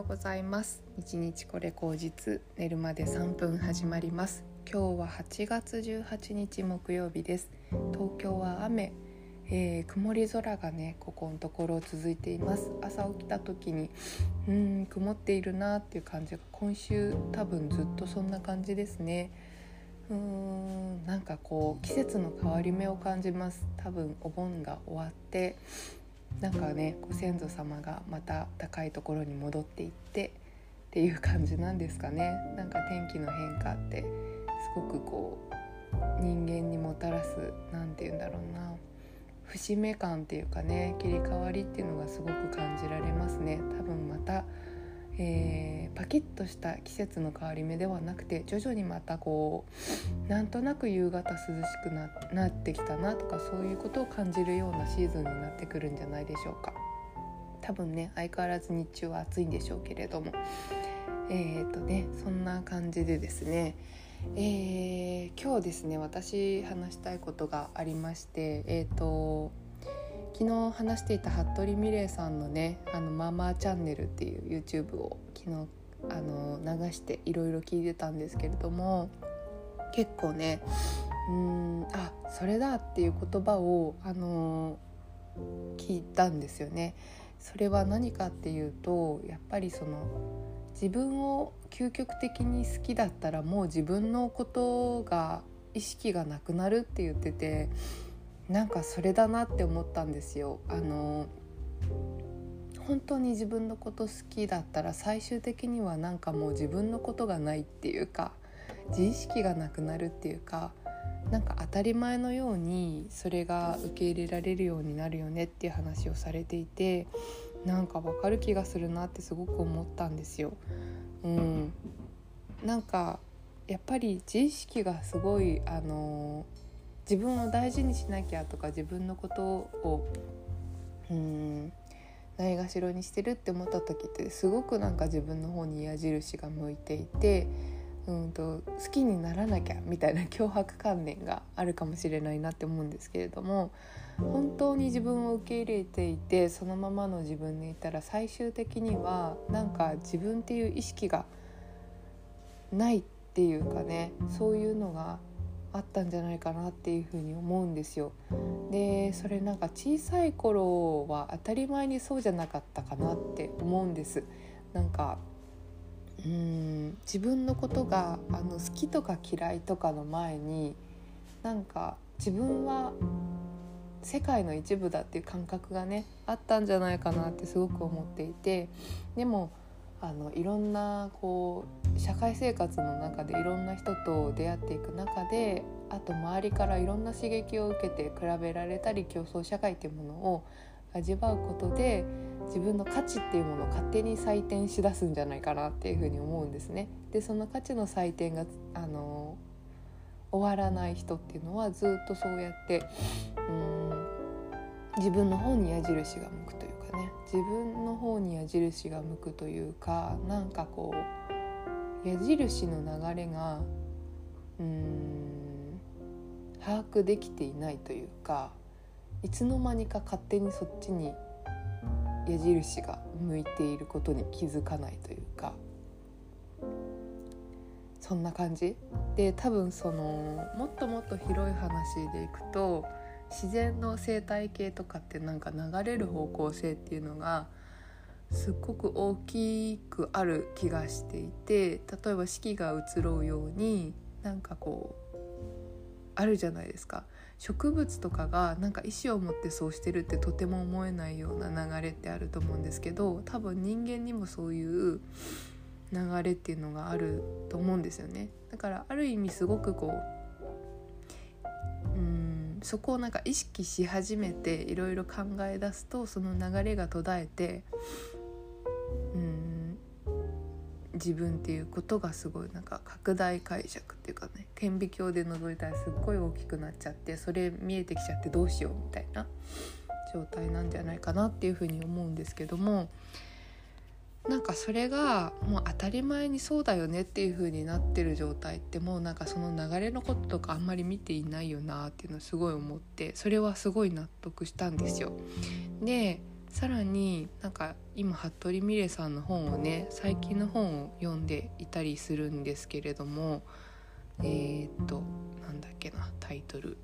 ようございます。日日これ口実寝るまで3分始まります。今日は8月18日木曜日です。東京は雨、えー、曇り空がねここのところ続いています。朝起きた時にうん曇っているなっていう感じが今週多分ずっとそんな感じですね。うーんなんかこう季節の変わり目を感じます。多分お盆が終わってなんかねご先祖様がまた高いところに戻っていってっていう感じなんですかね。なんか天気の変化ってすごくこう人間にもたらす何て言うんだろうな節目感っていうかね切り替わりっていうのがすごく感じられますね。多分またえー、パキッとした季節の変わり目ではなくて徐々にまたこうなんとなく夕方涼しくななってきたなとかそういうことを感じるようなシーズンになってくるんじゃないでしょうか。多分ね相変わらず日中は暑いんでしょうけれども。えー、っとねそんな感じでですね。えー、今日ですね私話したいことがありましてえー、っと昨日話していた服部美玲さんのね「あのママチャンネル」っていう YouTube を昨日あの流していろいろ聞いてたんですけれども結構ねうんあそれだっていう言葉をあの聞いたんですよね。それは何かっていうとやっぱりその自分を究極的に好きだったらもう自分のことが意識がなくなるって言っててなんかそれだなって思ったんですよ。あの本当に自分のこと好きだったら最終的にはなんかもう自分のことがないっていうか自意識がなくなるっていうかなんか当たり前のようにそれが受け入れられるようになるよねっていう話をされていてなんかわかる気がするなってすごく思ったんですよ。うん、なんかやっぱり自意識がすごいあの自分を大事にしなきゃとか自分のことをうんないがしろにしてるって思った時ってすごくなんか自分の方に矢印が向いていてうんと好きにならなきゃみたいな脅迫観念があるかもしれないなって思うんですけれども本当に自分を受け入れていてそのままの自分にいたら最終的にはなんか自分っていう意識がないっていうかねそういうのがあったんじゃないかなっていうふうに思うんですよ。でそれなんか小さい頃は当たり前にそうじゃなかったかなって思うんです。なんかうん自分のことがあの好きとか嫌いとかの前になんか自分は世界の一部だっていう感覚がねあったんじゃないかなってすごく思っていてでもあのいろんなこう社会生活の中でいろんな人と出会っていく中であと周りからいろんな刺激を受けて比べられたり競争社会っていうものを味わうことで自分の価値っていうものを勝手に採点しだすんじゃないかなっていうふうに思うんですね。でその価値の採点があの終わらない人っていうのはずっとそうやってうん自分の方に矢印が向くというかね。自分の方に矢印が向くというかなんかこう矢印の流れがうん把握できていないというかいつの間にか勝手にそっちに矢印が向いていることに気づかないというか。そんな感じ。で多分そのもっともっと広い話でいくと自然の生態系とかってなんか流れる方向性っていうのがすっごく大きくある気がしていて例えば四季が移ろうようになんかこうあるじゃないですか。植物とかがなんか意思を持ってそうしてるってとても思えないような流れってあると思うんですけど多分人間にもそういう流れっていうのがあると思うんですよね。だからある意味すごくこうそこをなんか意識し始めていろいろ考え出すとその流れが途絶えてうん自分っていうことがすごいなんか拡大解釈っていうかね顕微鏡で覗いたらすっごい大きくなっちゃってそれ見えてきちゃってどうしようみたいな状態なんじゃないかなっていうふうに思うんですけどもなんかそれがもう当たり前にそうだよねっていう風になってる状態ってもうなんかその流れのこととかあんまり見ていないよなっていうのをすごい思ってそれはすごい納得したんですよ。でさらになんか今服部美玲さんの本をね最近の本を読んでいたりするんですけれどもえー、っとなんだっけなタイトル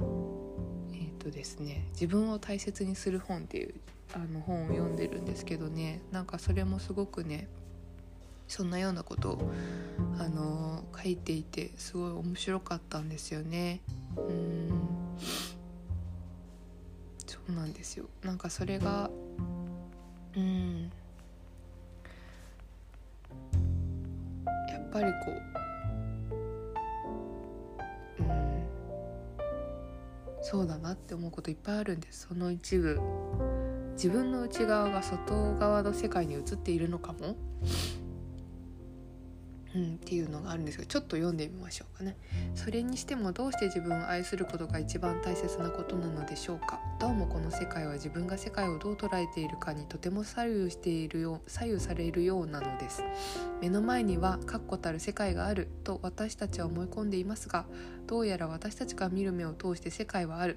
えー、っとですね「自分を大切にする本」っていうあの本を読んでるんですけどねなんかそれもすごくねそんなようなことを、あの書いていてすごい面白かったんですよね。うん。そうなんですよ。なんかそれがうん。やっぱりこううん。そうだなって思うこといっぱいあるんです。その一部。自分の内側が外側の世界に映っているのかも？うん、っていうのがあるんですけどちょっと読んでみましょうかね。それにしてもどうして自分を愛することが一番大切なことなのでしょうか？どうもこの世界は自分が世界をどう捉えているかにとても左右しているよ左右されるようなのです。目の前には確固たる世界があると私たちは思い込んでいますがどうやら私たちが見る目を通して世界はある。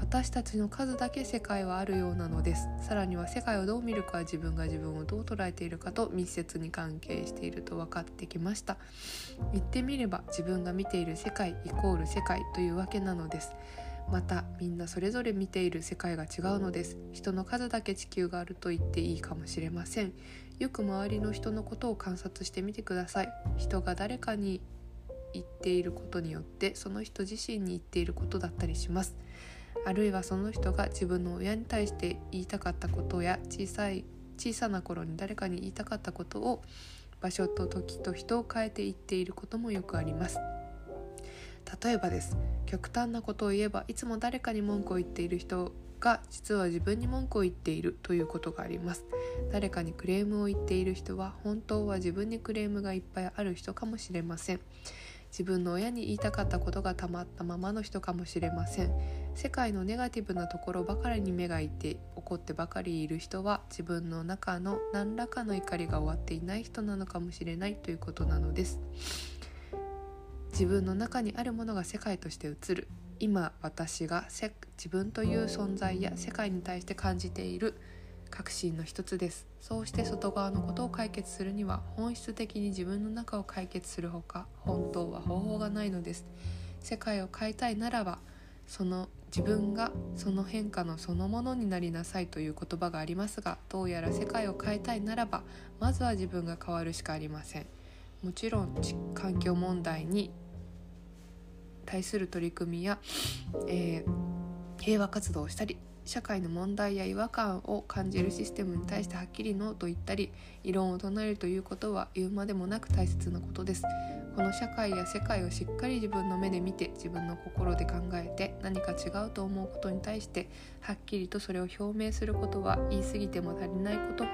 私たちの数だけ世界はあるようなのです。さらには世界をどう見るかは自分が自分をどう捉えているかと密接に関係していると分かってきました。言ってみれば自分が見ている世界イコール世界というわけなのです。またみんなそれぞれ見ている世界が違うのです。人の数だけ地球があると言っていいかもしれません。よく周りの人のことを観察してみてください。人が誰かに言っていることによってその人自身に言っていることだったりします。あるいはその人が自分の親に対して言いたかったことや小さい小さな頃に誰かに言いたかったことを場所と時と人を変えて言っていることもよくあります。例えばです。極端なことを言えばいつも誰かに文句を言っている人が実は自分に文句を言っているということがあります。誰かにクレームを言っている人は本当は自分にクレームがいっぱいある人かもしれません。自分の親に言いたかったことがたまったままの人かもしれません。世界のネガティブなところばかりに目がいて怒ってばかりいる人は自分の中の何らかの怒りが終わっていない人なのかもしれないということなのです。自分の中にあるものが世界として映る。今私が自分という存在や世界に対して感じている確信の一つです。そうして外側のことを解決するには本質的に自分の中を解決するほか本当は方法がないのです。世界を変えたいならばその自分がその変化のそのものになりなさいという言葉がありますがどうやら世界を変えたいならばまずは自分が変わるしかありません。もちろん環境問題に対する取り組みや、えー、平和活動をしたり社会の問題や違和感を感じるシステムに対してはっきりノーと言ったり異論を唱えるということは言うまでもなく大切なことです。この社会や世界をしっかり自分の目で見て自分の心で考えて何か違うと思うことに対してはっきりとそれを表明することは言い過ぎても足りないこと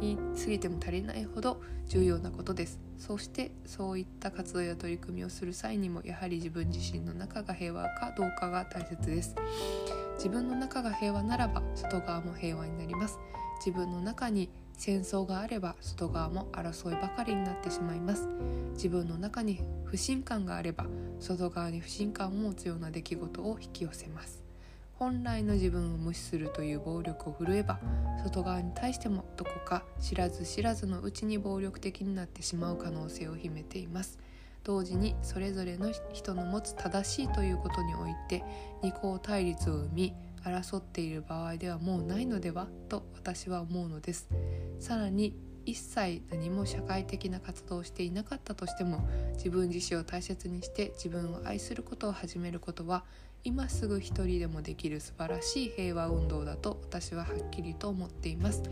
言い過ぎても足りないほど重要なことです。そしてそういった活動や取り組みをする際にもやはり自分自身の中が平和かどうかが大切です。自分の中が平和ならば外側も平和になります。自分の中に戦争があれば外側も争いばかりになってしまいます。自分の中に不信感があれば外側に不信感を持つような出来事を引き寄せます。本来の自分を無視するという暴力を振るえば外側に対してもどこか知らず知らずのうちに暴力的になってしまう可能性を秘めています。同時にそれぞれの人の持つ正しいということにおいて二項対立を生み争っている場合ではもうないのではと私は思うのです。さらに一切何も社会的な活動をしていなかったとしても自分自身を大切にして自分を愛することを始めることは今すぐ一人でもできる素晴らしい平和運動だと私ははっきりと思っています。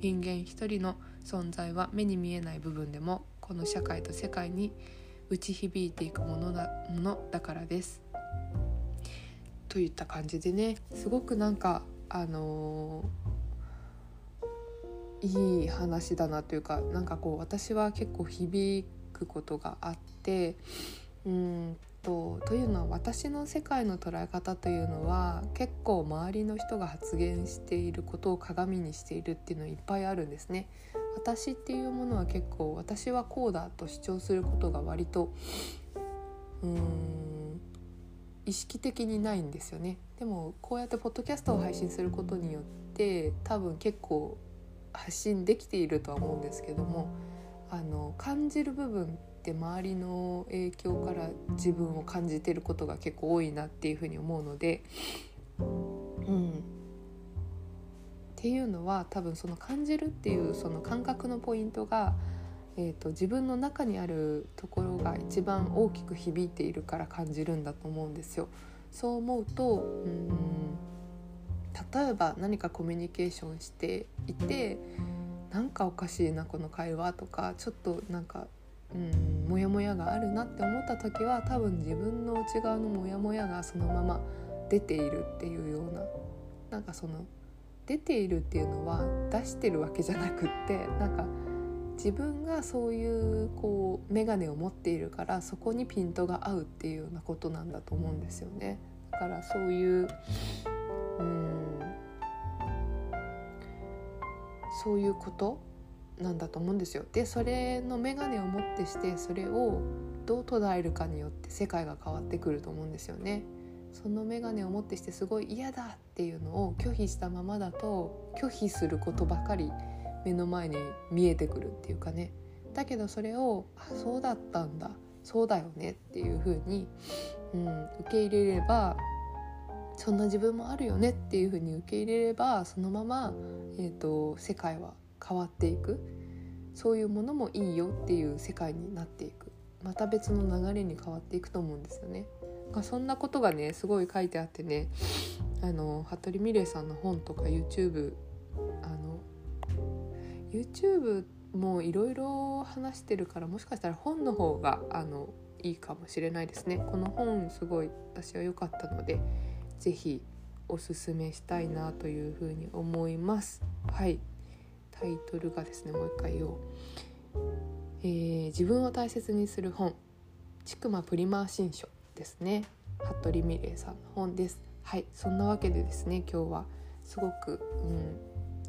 人間一人の存在は目に見えない部分でもこの社会と世界に打ち響いていくものだものだからです。といった感じでねすごくなんかあのー、いい話だなというかなんかこう私は結構響くことがあってうんとというのは私の世界の捉え方というのは結構周りの人が発言していることを鏡にしているっていうのいっぱいあるんですね。私っていうものは結構私はこうだと主張することが割とうーん意識的にないんですよね。でもこうやってポッドキャストを配信することによって多分結構発信できているとは思うんですけどもあの感じる部分って周りの影響から自分を感じてることが結構多いなっていうふうに思うので、っていうのは多分その感じるっていうその感覚のポイントがえーと、自分の中にあるところが一番大きく響いているから感じるんだと思うんですよ。そう思うとうん例えば何かコミュニケーションしていてなんかおかしいなこの会話とかちょっとなんかうんモヤモヤがあるなって思った時は多分自分の内側のモヤモヤがそのまま出ているっていうようななんかその出ているっていうのは出してるわけじゃなくってなんか自分がそういうこう眼鏡を持っているからそこにピントが合うっていうようなことなんだと思うんですよね。だからそういううんそういうことなんだと思うんですよ。でそれの眼鏡をもってしてそれをどう捉えるかによって世界が変わってくると思うんですよね。その眼鏡をもってしてすごい嫌だっていうのを拒否したままだと拒否することばかり目の前に見えてくるっていうかね。だけどそれをあそうだったんだ。そうだよねっていう風に、うん、受け入れればそんな自分もあるよねっていう風に受け入れればそのまま、えーと、世界は変わっていく。そういうものもいいよっていう世界になっていく。また別の流れに変わっていくと思うんですよね。そんなことがねすごい書いてあってねあの服部美玲さんの本とか YouTube あの YouTube もいろいろ話してるからもしかしたら本の方があのいいかもしれないですね。この本すごい私は良かったので是非おすすめしたいなというふうに思います。はい。タイトルがですねもう一回言おう、えー、自分を大切にする本。ちくまプリマー新書。ですね。服部美玲さんの本です。はいそんなわけでですね今日はすごく、うん、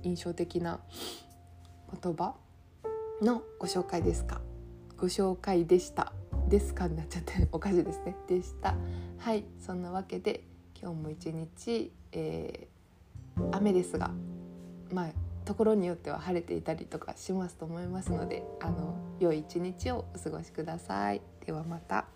印象的な言葉のご紹介ですか？ご紹介でした。ですかになっちゃっておかしいですね。でした。はいそんなわけで今日も一日、えー、雨ですがまあところによっては晴れていたりとかしますと思いますのであの良い一日をお過ごしください。ではまた。